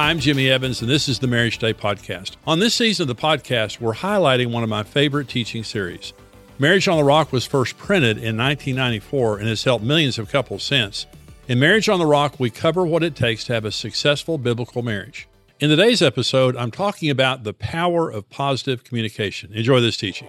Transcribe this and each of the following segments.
I'm Jimmy Evans, and this is the Marriage Today podcast. On this season of the podcast, we're highlighting one of my favorite teaching series. Marriage on the Rock was first printed in 1994 and has helped millions of couples since. In Marriage on the Rock, we cover what it takes to have a successful biblical marriage. In today's episode, I'm talking about the power of positive communication. Enjoy this teaching.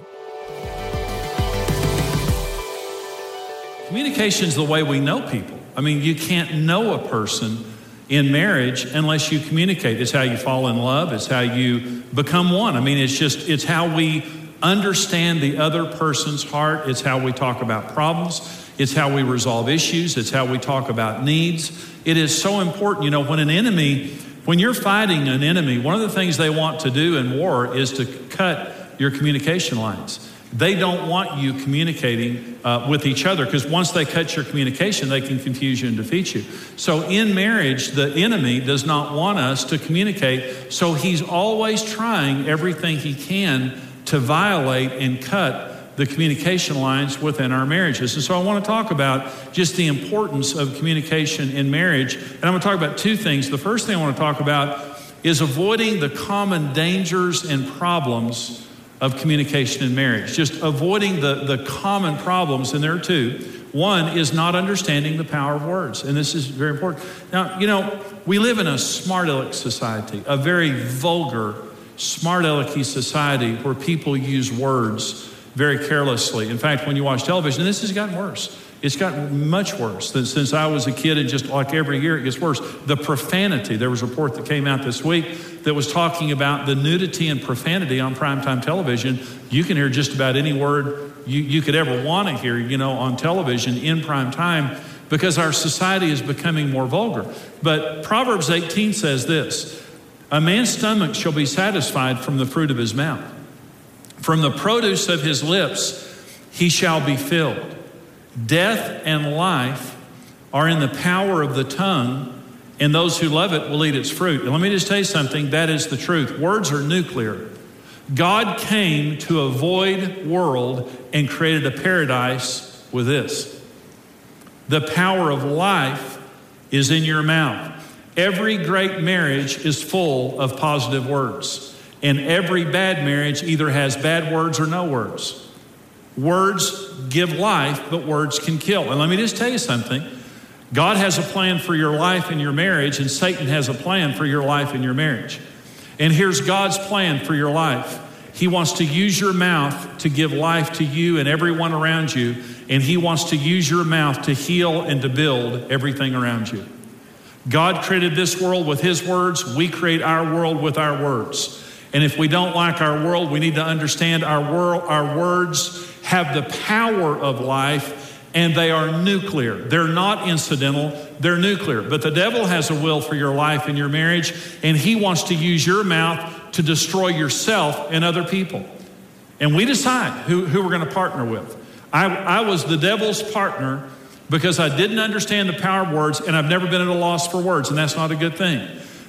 Communication is the way we know people. I mean, you can't know a person in marriage unless you communicate. It's how you fall in love, it's how you become one. I mean, it's just, it's how we understand the other person's heart, it's how we talk about problems. It's how we resolve issues. It's how we talk about needs. It is so important. You know, when an enemy, when you're fighting an enemy, one of the things they want to do in war is to cut your communication lines. They don't want you communicating uh, with each other because once they cut your communication, they can confuse you and defeat you. So, in marriage, the enemy does not want us to communicate. So, he's always trying everything he can to violate and cut the communication lines within our marriages. And so I want to talk about just the importance of communication in marriage. And I'm going to talk about two things. The first thing I want to talk about is avoiding the common dangers and problems of communication in marriage. Just avoiding the, the common problems, and there are two. One is not understanding the power of words, and this is very important. Now, you know, we live in a smart aleck society, a very vulgar, smart alecky society where people use words very carelessly. In fact, when you watch television, this has gotten worse. It's gotten much worse since I was a kid, and just like every year, it gets worse. The profanity. There was a report that came out this week that was talking about the nudity and profanity on primetime television. You can hear just about any word you, you could ever want to hear, you know, on television in prime time because our society is becoming more vulgar. But Proverbs 18 says this A man's stomach shall be satisfied from the fruit of his mouth. From the produce of his lips he shall be filled. Death and life are in the power of the tongue, and those who love it will eat its fruit. And let me just tell you something that is the truth. Words are nuclear. God came to avoid world and created a paradise with this. The power of life is in your mouth. Every great marriage is full of positive words. And every bad marriage either has bad words or no words. Words give life, but words can kill. And let me just tell you something God has a plan for your life and your marriage, and Satan has a plan for your life and your marriage. And here's God's plan for your life He wants to use your mouth to give life to you and everyone around you, and He wants to use your mouth to heal and to build everything around you. God created this world with His words, we create our world with our words. And if we don't like our world, we need to understand our world, our words have the power of life and they are nuclear. They're not incidental, they're nuclear. But the devil has a will for your life and your marriage, and he wants to use your mouth to destroy yourself and other people. And we decide who, who we're going to partner with. I, I was the devil's partner because I didn't understand the power of words, and I've never been at a loss for words, and that's not a good thing.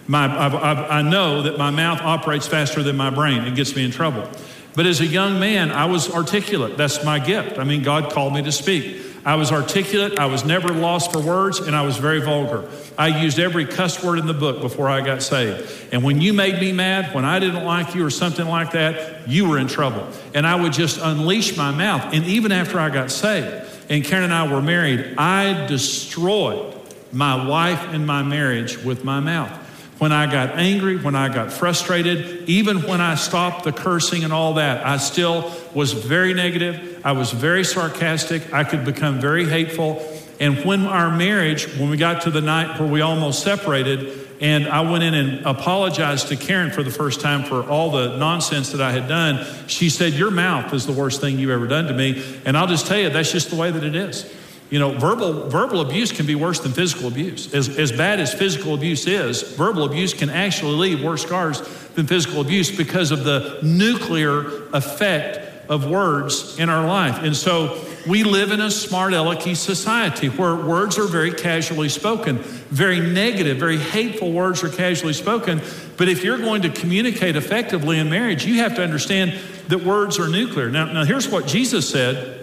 My, I, I know that my mouth operates faster than my brain. It gets me in trouble. But as a young man, I was articulate. That's my gift. I mean, God called me to speak. I was articulate. I was never lost for words, and I was very vulgar. I used every cuss word in the book before I got saved. And when you made me mad, when I didn't like you or something like that, you were in trouble. And I would just unleash my mouth. And even after I got saved, and Karen and I were married, I destroyed my wife and my marriage with my mouth when I got angry, when I got frustrated, even when I stopped the cursing and all that, I still was very negative. I was very sarcastic. I could become very hateful. And when our marriage, when we got to the night where we almost separated, and I went in and apologized to Karen for the first time for all the nonsense that I had done, she said, Your mouth is the worst thing you've ever done to me. And I'll just tell you, that's just the way that it is. You know, verbal, verbal abuse can be worse than physical abuse. As, as bad as physical abuse is, verbal abuse can actually leave worse scars than physical abuse because of the nuclear effect of words in our life. And so we live in a smart alecky society where words are very casually spoken, very negative, very hateful words are casually spoken. But if you're going to communicate effectively in marriage, you have to understand that words are nuclear. Now, now here's what Jesus said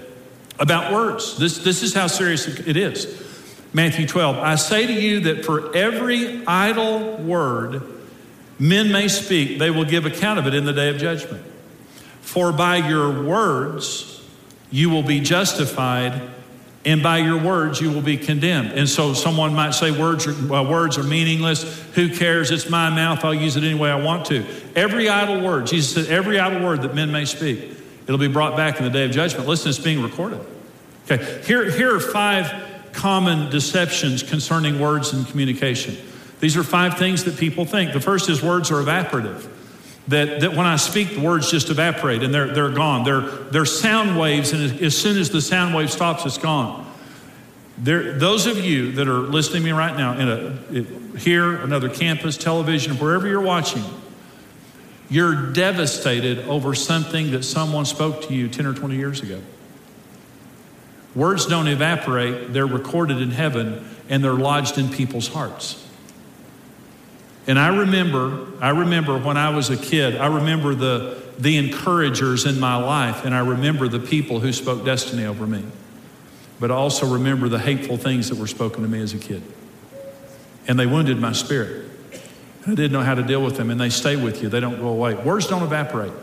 about words. This, this is how serious it is. Matthew 12, I say to you that for every idle word men may speak, they will give account of it in the day of judgment. For by your words you will be justified, and by your words you will be condemned. And so someone might say words are, words are meaningless. Who cares? It's my mouth. I'll use it any way I want to. Every idle word, Jesus said, every idle word that men may speak, it'll be brought back in the day of judgment. Listen, it's being recorded. Okay, here, here are five common deceptions concerning words and communication. These are five things that people think. The first is words are evaporative. That, that when I speak, the words just evaporate and they're, they're gone. They're, they're sound waves, and as soon as the sound wave stops, it's gone. There, those of you that are listening to me right now, in a, here, another campus, television, wherever you're watching, you're devastated over something that someone spoke to you 10 or 20 years ago. Words don't evaporate, they're recorded in heaven and they're lodged in people's hearts. And I remember, I remember when I was a kid, I remember the, the encouragers in my life, and I remember the people who spoke destiny over me. But I also remember the hateful things that were spoken to me as a kid. And they wounded my spirit. I didn't know how to deal with them, and they stay with you. They don't go away. Words don't evaporate.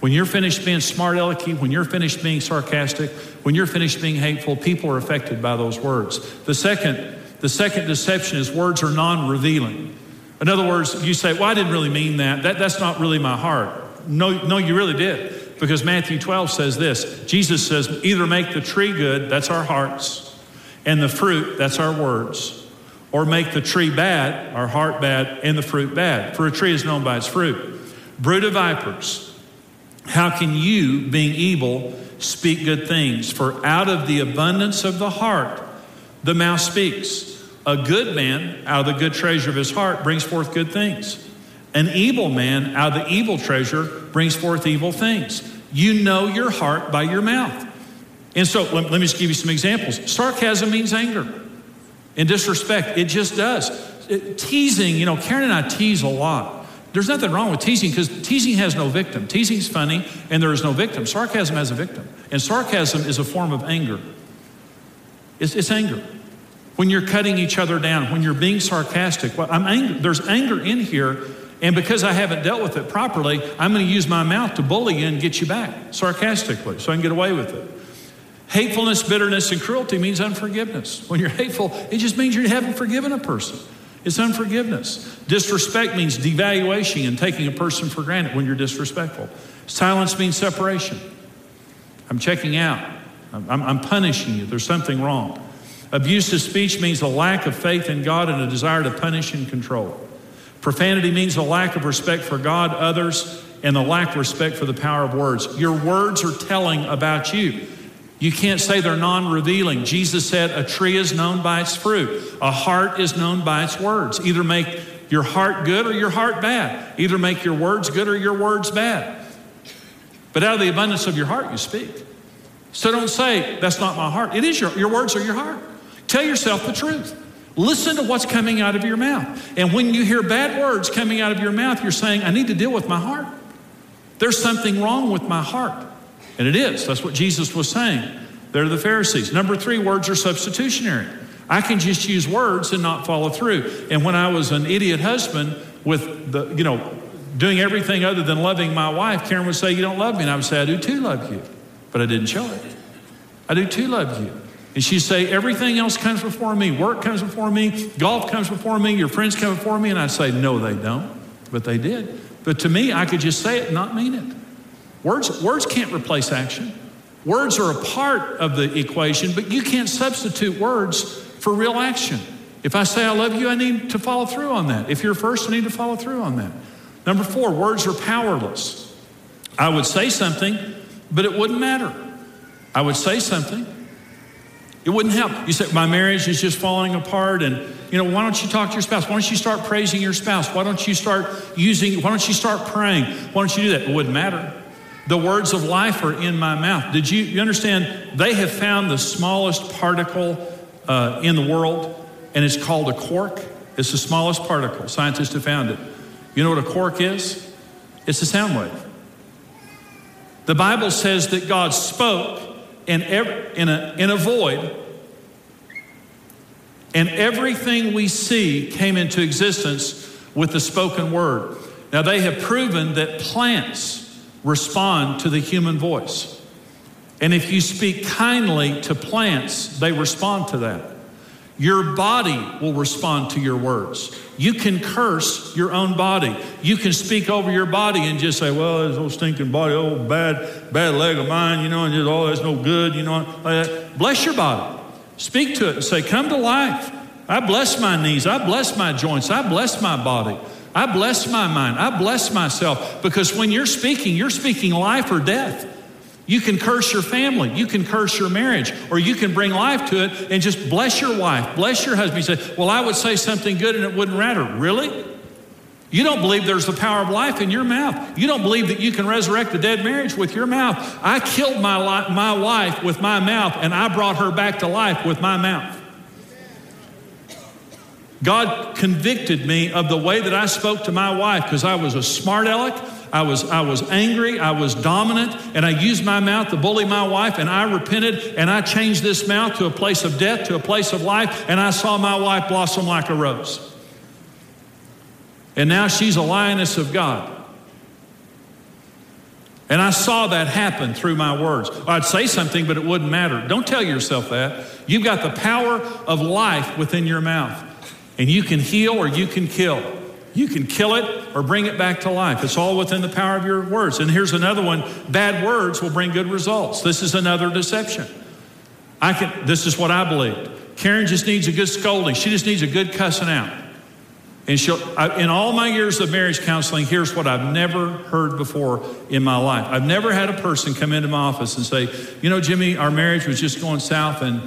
When you're finished being smart alecky, when you're finished being sarcastic, when you're finished being hateful, people are affected by those words. The second, the second deception is words are non-revealing. In other words, you say, Well, I didn't really mean that. that that's not really my heart. No, no, you really did. Because Matthew 12 says this Jesus says, Either make the tree good, that's our hearts, and the fruit, that's our words, or make the tree bad, our heart bad, and the fruit bad. For a tree is known by its fruit. Brood of vipers, how can you, being evil, speak good things? For out of the abundance of the heart, the mouth speaks. A good man, out of the good treasure of his heart, brings forth good things. An evil man, out of the evil treasure, brings forth evil things. You know your heart by your mouth. And so let, me just give you some examples. Sarcasm means anger and disrespect. It just does. It, teasing, you know, Karen and I tease a lot. There's nothing wrong with teasing because teasing has no victim. Teasing's funny and there is no victim. Sarcasm has a victim. And sarcasm is a form of anger. It's, it's anger when you're cutting each other down, when you're being sarcastic. Well, I'm angry. There's anger in here, and because I haven't dealt with it properly, I'm going to use my mouth to bully you and get you back sarcastically so I can get away with it. Hatefulness, bitterness, and cruelty means unforgiveness. When you're hateful, it just means you haven't forgiven a person. It's unforgiveness. Disrespect means devaluation and taking a person for granted when you're disrespectful. Silence means separation. I'm checking out. I'm, I'm punishing you. There's something wrong. Abusive speech means a lack of faith in God and a desire to punish and control. Profanity means a lack of respect for God, others, and a lack of respect for the power of words. Your words are telling about you. You can't say they're non revealing. Jesus said, A tree is known by its fruit, a heart is known by its words. Either make your heart good or your heart bad. Either make your words good or your words bad. But out of the abundance of your heart, you speak. So don't say, That's not my heart. It is your, your words are your heart. Tell yourself the truth. Listen to what's coming out of your mouth. And when you hear bad words coming out of your mouth, you're saying, I need to deal with my heart. There's something wrong with my heart. And it is. That's what Jesus was saying. They're the Pharisees. Number three, words are substitutionary. I can just use words and not follow through. And when I was an idiot husband with the, you know, doing everything other than loving my wife, Karen would say, You don't love me. And I would say, I do too love you. But I didn't show it. I do too love you. And she'd say, Everything else comes before me. Work comes before me. Golf comes before me. Your friends come before me. And I'd say, No, they don't. But they did. But to me, I could just say it and not mean it. Words, words can't replace action. Words are a part of the equation, but you can't substitute words for real action. If I say I love you, I need to follow through on that. If you're first, I need to follow through on that. Number four, words are powerless. I would say something, but it wouldn't matter. I would say something, it wouldn't help. You said, My marriage is just falling apart. And, you know, why don't you talk to your spouse? Why don't you start praising your spouse? Why don't you start using, why don't you start praying? Why don't you do that? It wouldn't matter. The words of life are in my mouth. Did you, you understand? They have found the smallest particle uh, in the world, and it's called a quark. It's the smallest particle. Scientists have found it. You know what a quark is? It's a sound wave. The Bible says that God spoke in, every, in, a, in a void, and everything we see came into existence with the spoken word. Now, they have proven that plants respond to the human voice. And if you speak kindly to plants, they respond to that. Your body will respond to your words. You can curse your own body. You can speak over your body and just say, "Well, this old stinking body, old bad, bad leg of mine, you know, and just oh, that's no good, you know." Bless your body. Speak to it and say, "Come to life." I bless my knees. I bless my joints. I bless my body. I bless my mind. I bless myself because when you're speaking, you're speaking life or death. You can curse your family, you can curse your marriage, or you can bring life to it and just bless your wife, bless your husband. You say, Well, I would say something good and it wouldn't matter. Really? You don't believe there's the power of life in your mouth. You don't believe that you can resurrect a dead marriage with your mouth. I killed my, li- my wife with my mouth and I brought her back to life with my mouth. God convicted me of the way that I spoke to my wife because I was a smart aleck. I was, I was angry, I was dominant, and I used my mouth to bully my wife, and I repented, and I changed this mouth to a place of death, to a place of life, and I saw my wife blossom like a rose. And now she's a lioness of God. And I saw that happen through my words. I'd say something, but it wouldn't matter. Don't tell yourself that. You've got the power of life within your mouth, and you can heal or you can kill. You can kill it or bring it back to life. It's all within the power of your words. And here's another one bad words will bring good results. This is another deception. I can, this is what I believed. Karen just needs a good scolding, she just needs a good cussing out. And she'll, I, in all my years of marriage counseling, here's what I've never heard before in my life. I've never had a person come into my office and say, You know, Jimmy, our marriage was just going south, and,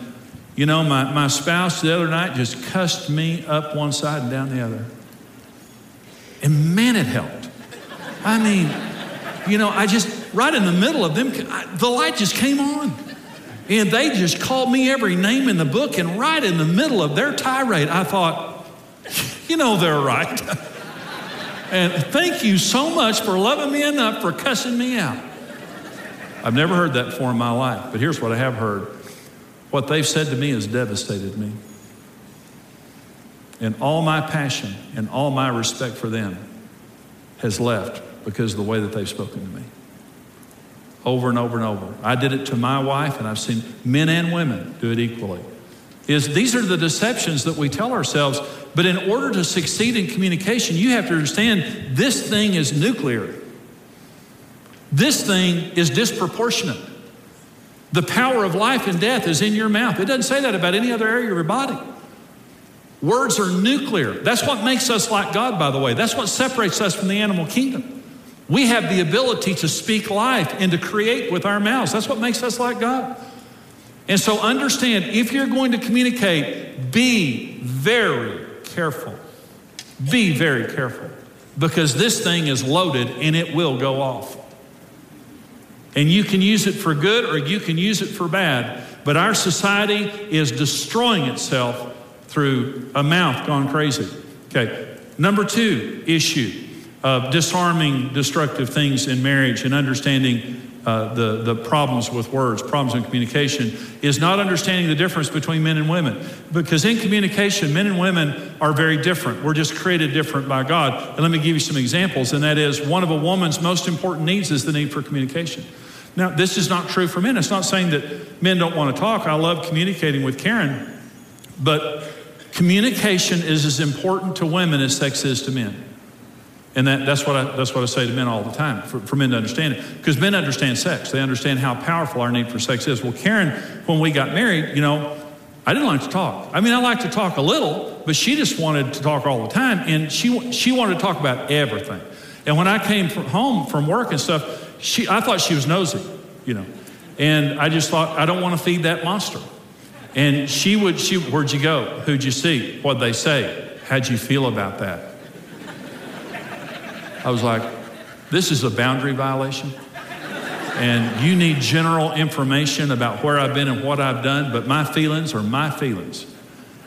you know, my, my spouse the other night just cussed me up one side and down the other. And man, it helped. I mean, you know, I just, right in the middle of them, I, the light just came on. And they just called me every name in the book. And right in the middle of their tirade, I thought, you know, they're right. and thank you so much for loving me enough for cussing me out. I've never heard that before in my life, but here's what I have heard. What they've said to me has devastated me and all my passion and all my respect for them has left because of the way that they've spoken to me. Over and over and over. I did it to my wife, and I've seen men and women do it equally. Is these are the deceptions that we tell ourselves, but in order to succeed in communication, you have to understand this thing is nuclear. This thing is disproportionate. The power of life and death is in your mouth. It doesn't say that about any other area of your body. Words are nuclear. That's what makes us like God, by the way. That's what separates us from the animal kingdom. We have the ability to speak life and to create with our mouths. That's what makes us like God. And so understand if you're going to communicate, be very careful. Be very careful because this thing is loaded and it will go off. And you can use it for good or you can use it for bad. But our society is destroying itself through a mouth gone crazy. Okay. Number two issue of disarming destructive things in marriage and understanding uh, the, the problems with words, problems in communication, is not understanding the difference between men and women. Because in communication, men and women are very different. We're just created different by God. And let me give you some examples, and that is one of a woman's most important needs is the need for communication. Now, this is not true for men. It's not saying that men don't want to talk. I love communicating with Karen, but Communication is as important to women as sex is to men. And that, that's, what I, that's what I say to men all the time for, for men to understand it. Because men understand sex, they understand how powerful our need for sex is. Well, Karen, when we got married, you know, I didn't like to talk. I mean, I like to talk a little, but she just wanted to talk all the time. And she, she wanted to talk about everything. And when I came from home from work and stuff, she, I thought she was nosy, you know. And I just thought, I don't want to feed that monster. And she would, she, where'd you go? Who'd you see? What'd they say? How'd you feel about that? I was like, this is a boundary violation. And you need general information about where I've been and what I've done, but my feelings are my feelings.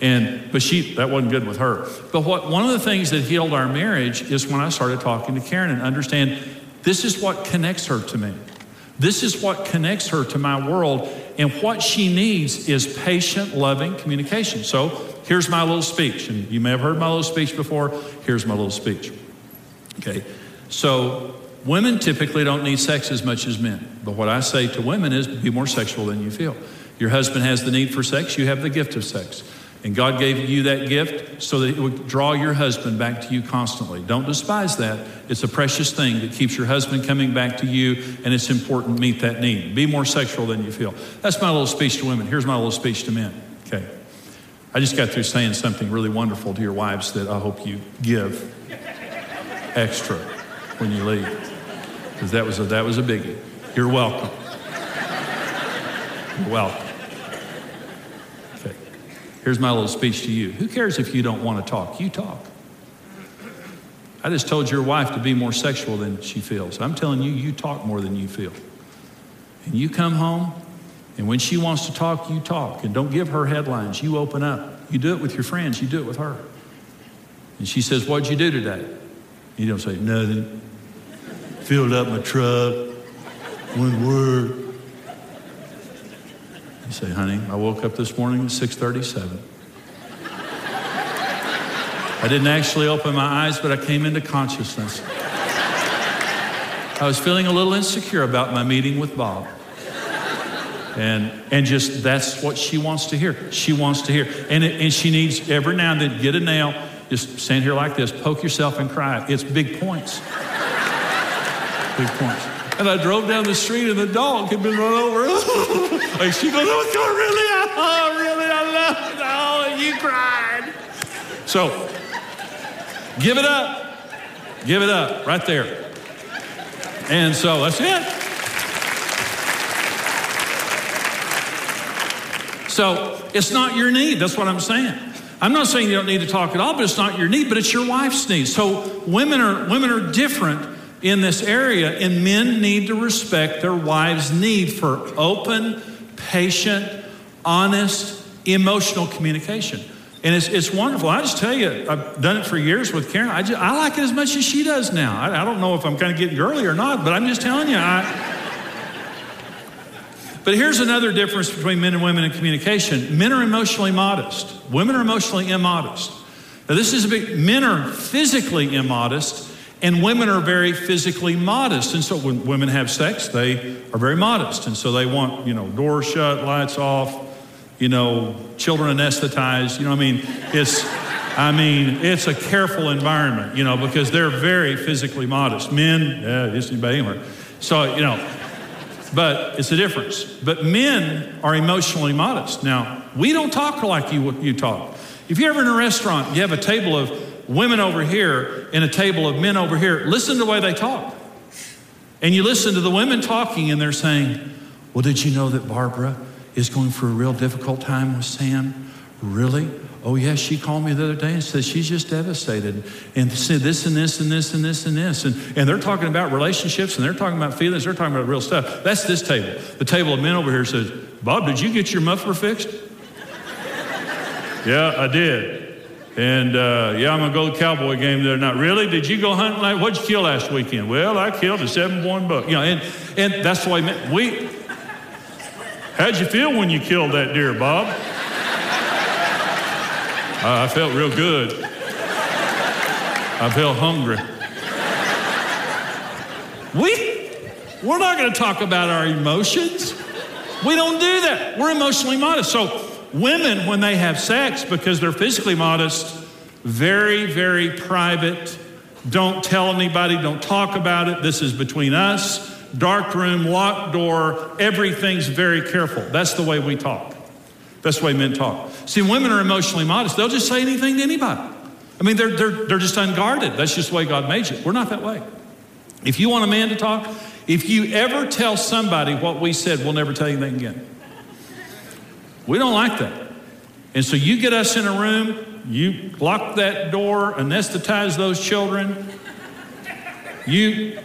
And but she that wasn't good with her. But what one of the things that healed our marriage is when I started talking to Karen and understand this is what connects her to me. This is what connects her to my world And what she needs is patient, loving communication. So here's my little speech. And you may have heard my little speech before. Here's my little speech. Okay. So women typically don't need sex as much as men. But what I say to women is be more sexual than you feel. Your husband has the need for sex, you have the gift of sex. And God gave you that gift so that it would draw your husband back to you constantly. Don't despise that. It's a precious thing that keeps your husband coming back to you, and it's important to meet that need. Be more sexual than you feel. That's my little speech to women. Here's my little speech to men. Okay. I just got through saying something really wonderful to your wives that I hope you give extra when you leave. Because that was a, that was a biggie. You're welcome. You're welcome. Here's my little speech to you. Who cares if you don't want to talk? You talk. I just told your wife to be more sexual than she feels. I'm telling you, you talk more than you feel. And you come home, and when she wants to talk, you talk. And don't give her headlines. You open up. You do it with your friends, you do it with her. And she says, What'd you do today? You don't say, Nothing. Filled up my truck, went work, you say, honey, I woke up this morning at 637. I didn't actually open my eyes, but I came into consciousness. I was feeling a little insecure about my meeting with Bob. And, and just that's what she wants to hear. She wants to hear. And, it, and she needs every now and then get a nail, just stand here like this, poke yourself and cry. It's big points. big points. And I drove down the street and the dog had been run over. like she goes, oh, God, really? Oh, really? I love it. Oh, you cried. So give it up. Give it up right there. And so that's it. So it's not your need. That's what I'm saying. I'm not saying you don't need to talk at all, but it's not your need, but it's your wife's need. So women are women are different in this area, and men need to respect their wives' need for open, patient, honest, emotional communication. And it's, it's wonderful. I just tell you, I've done it for years with Karen. I, just, I like it as much as she does now. I, I don't know if I'm kind of getting girly or not, but I'm just telling you. I, but here's another difference between men and women in communication men are emotionally modest, women are emotionally immodest. Now, this is a big, men are physically immodest and women are very physically modest. And so when women have sex, they are very modest. And so they want, you know, doors shut, lights off, you know, children anesthetized. You know, I mean, it's, I mean, it's a careful environment, you know, because they're very physically modest. Men, yeah, just anybody anywhere. So, you know, but it's a difference. But men are emotionally modest. Now, we don't talk like you, you talk. If you're ever in a restaurant, you have a table of women over here and a table of men over here, listen to the way they talk. And you listen to the women talking, and they're saying, Well, did you know that Barbara is going through a real difficult time with Sam? Really? Oh, yes, she called me the other day and said she's just devastated and said this and this and this and this and this. And, and they're talking about relationships and they're talking about feelings, they're talking about real stuff. That's this table. The table of men over here says, Bob, did you get your muffler fixed? yeah, I did. And uh, yeah, I'm gonna go to the cowboy game there. Not really. Did you go hunting? Like, what'd you kill last weekend? Well, I killed a seven-born buck. You know, and and that's the way we. How'd you feel when you killed that deer, Bob? Uh, I felt real good. I felt hungry. We we're not to talk about our emotions. We don't do that. We're emotionally modest. So Women, when they have sex, because they're physically modest, very, very private. Don't tell anybody, don't talk about it. This is between us. Dark room, locked door, everything's very careful. That's the way we talk. That's the way men talk. See, women are emotionally modest. They'll just say anything to anybody. I mean, they're, they're, they're just unguarded. That's just the way God made you. We're not that way. If you want a man to talk, if you ever tell somebody what we said, we'll never tell you anything again. We don't like that. And so you get us in a room, you lock that door, anesthetize those children. You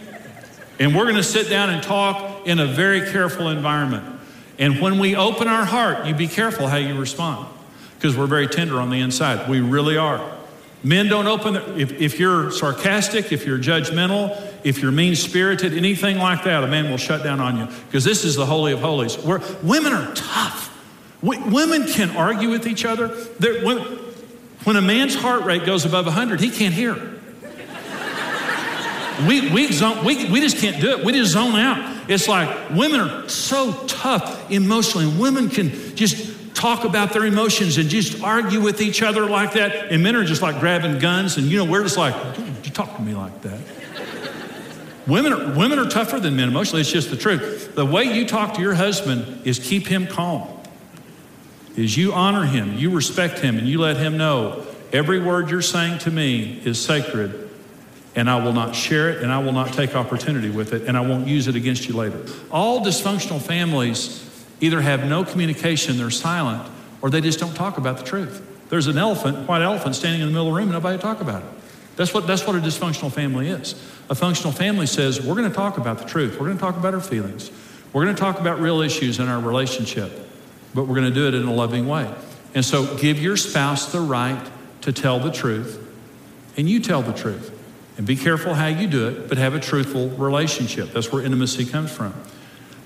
and we're going to sit down and talk in a very careful environment. And when we open our heart, you be careful how you respond because we're very tender on the inside. We really are. Men don't open their, if, if you're sarcastic, if you're judgmental, if you're mean spirited, anything like that, a man will shut down on you because this is the Holy of Holies. Where women are tough. Women can argue with each other. When, when a man's heart rate goes above 100, he can't hear. we, we, zone, we, we just can't do it. We just zone out. It's like women are so tough emotionally. Women can just talk about their emotions and just argue with each other like that. And men are just like grabbing guns, and you know, we're just like, you talk to me like that. women, are, women are tougher than men emotionally. It's just the truth. The way you talk to your husband is keep him calm, is you honor him, you respect him, and you let him know every word you're saying to me is sacred. And I will not share it, and I will not take opportunity with it, and I won't use it against you later. All dysfunctional families either have no communication, they're silent, or they just don't talk about the truth. There's an elephant, white elephant, standing in the middle of the room, and nobody talk about it. That's what, that's what a dysfunctional family is. A functional family says, we're going to talk about the truth. We're going to talk about our feelings. We're going to talk about real issues in our relationship, but we're going to do it in a loving way. And so give your spouse the right to tell the truth, and you tell the truth. And be careful how you do it, but have a truthful relationship. That's where intimacy comes from.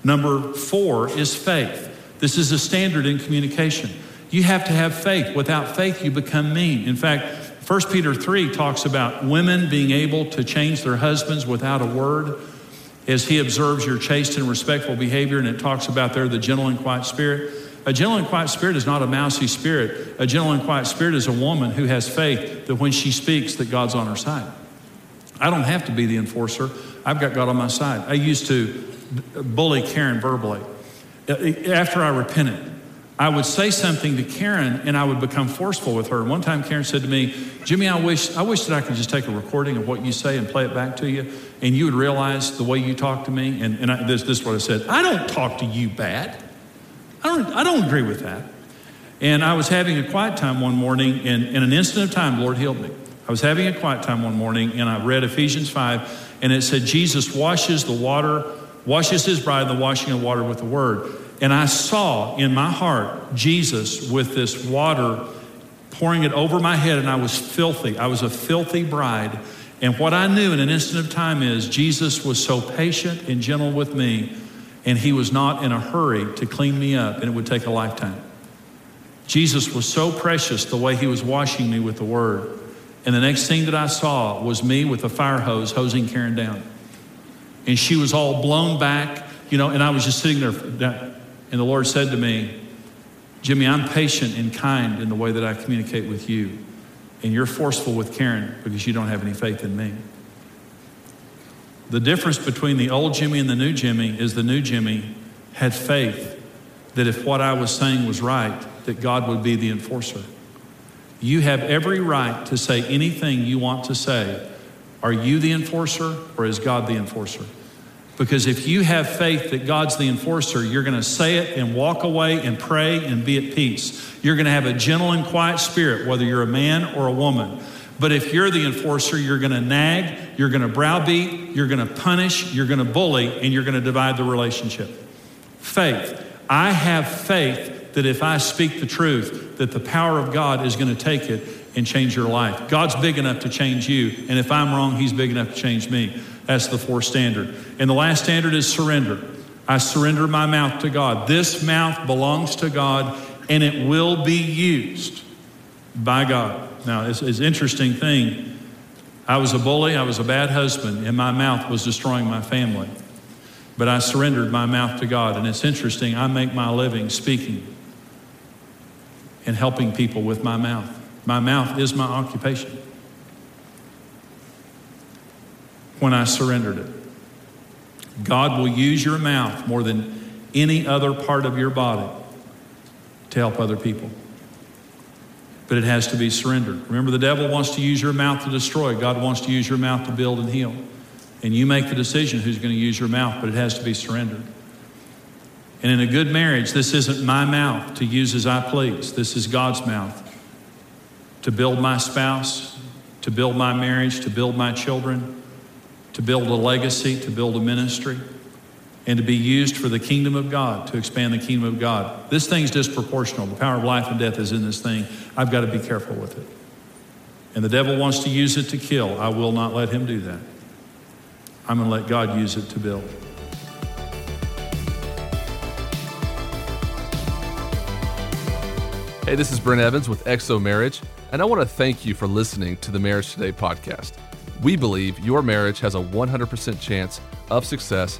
Number four is faith. This is a standard in communication. You have to have faith. Without faith, you become mean. In fact, 1 Peter 3 talks about women being able to change their husbands without a word as he observes your chaste and respectful behavior, and it talks about there the gentle and quiet spirit. A gentle and quiet spirit is not a mousy spirit. A gentle and quiet spirit is a woman who has faith that when she speaks, that God's on her side. I don't have to be the enforcer. I've got God on my side. I used to bully Karen verbally. After I repented, I would say something to Karen and I would become forceful with her. One time Karen said to me, Jimmy, I wish, I wish that I could just take a recording of what you say and play it back to you, and you would realize the way you talk to me. And, and I, this, this is what I said I don't talk to you bad. I don't, I don't agree with that. And I was having a quiet time one morning, and in an instant of time, Lord healed me. I was having a quiet time one morning, and I read Ephesians 5, and it said, Jesus washes the water washes his bride in the washing of water with the word. And I saw in my heart Jesus with this water pouring it over my head, and I was filthy. I was a filthy bride. And what I knew in an instant of time is Jesus was so patient and gentle with me, and he was not in a hurry to clean me up, and it would take a lifetime. Jesus was so precious the way he was washing me with the word. And the next thing that I saw was me with a fire hose hosing Karen down and she was all blown back, you know, and I was just sitting there. And the Lord said to me, Jimmy, I'm patient and kind in the way that I communicate with you. And you're forceful with Karen because you don't have any faith in me. The difference between the old Jimmy and the new Jimmy is the new Jimmy had faith that if what I was saying was right, that God would be the enforcer. You have every right to say anything you want to say are you the enforcer or is God the enforcer? Because if you have faith that God's the enforcer, you're going to say it and walk away and pray and be at peace. You're going to have a gentle and quiet spirit, whether you're a man or a woman. But if you're the enforcer, you're going to nag, you're going to browbeat, you're going to punish, you're going to bully, and you're going to divide the relationship. Faith. I have faith that if I speak the truth, that the power of God is going to take it and change your life. God's big enough to change you, and if I'm wrong, He's big enough to change me. That's the fourth standard. And the last standard is surrender. I surrender my mouth to God. This mouth belongs to God, and it will be used by God. Now, it's, it's an interesting thing. I was a bully, I was a bad husband, and my mouth was destroying my family. But I surrendered my mouth to God, and it's interesting. I make my living speaking and helping people with my mouth. My mouth is my occupation. When I surrendered it, God will use your mouth more than any other part of your body to help other people. But it has to be surrendered. Remember, the devil wants to use your mouth to destroy, God wants to use your mouth to build and heal. And you make the decision who's going to use your mouth, but it has to be surrendered. And in a good marriage, this isn't my mouth to use as I please. This is God's mouth to build my spouse, to build my marriage, to build my children, to build a legacy, to build a ministry, and to be used for the kingdom of God, to expand the kingdom of God. This thing's disproportional. The power of life and death is in this thing. I've got to be careful with it. and the devil wants to use it to kill, I will not let him do that. I'm going to let God use it to build. Hey, this is Brent Evans with XO Marriage, and I want to thank you for listening to the Marriage Today podcast. We believe your marriage has a 100% chance of success